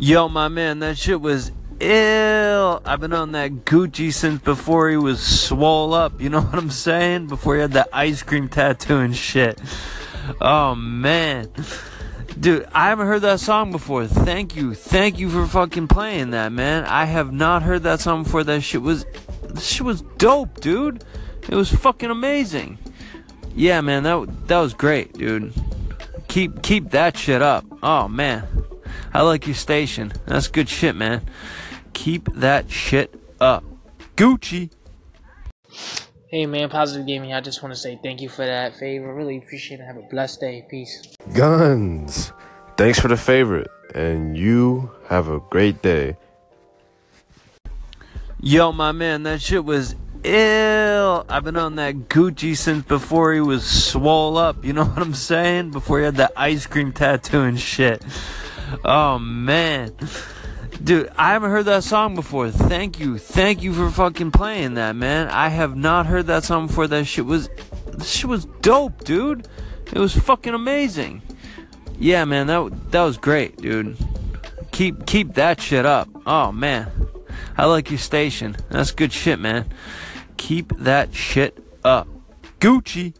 Yo, my man, that shit was ill. I've been on that Gucci since before he was swole up. You know what I'm saying? Before he had that ice cream tattoo and shit. Oh, man. Dude, I haven't heard that song before. Thank you. Thank you for fucking playing that, man. I have not heard that song before. That shit was. That shit was dope, dude. It was fucking amazing. Yeah, man, that that was great, dude. Keep keep that shit up. Oh man. I like your station. That's good shit, man. Keep that shit up. Gucci. Hey man, Positive Gaming, I just want to say thank you for that favor. Really appreciate it. Have a blessed day. Peace. Guns. Thanks for the favorite, and you have a great day. Yo, my man, that shit was ill. I've been on that Gucci since before he was swole up. You know what I'm saying? Before he had that ice cream tattoo and shit. Oh man. Dude, I haven't heard that song before. Thank you. Thank you for fucking playing that, man. I have not heard that song before. That shit was shit was dope, dude. It was fucking amazing. Yeah, man, that that was great, dude. Keep keep that shit up. Oh man. I like your station. That's good shit, man. Keep that shit up. Gucci.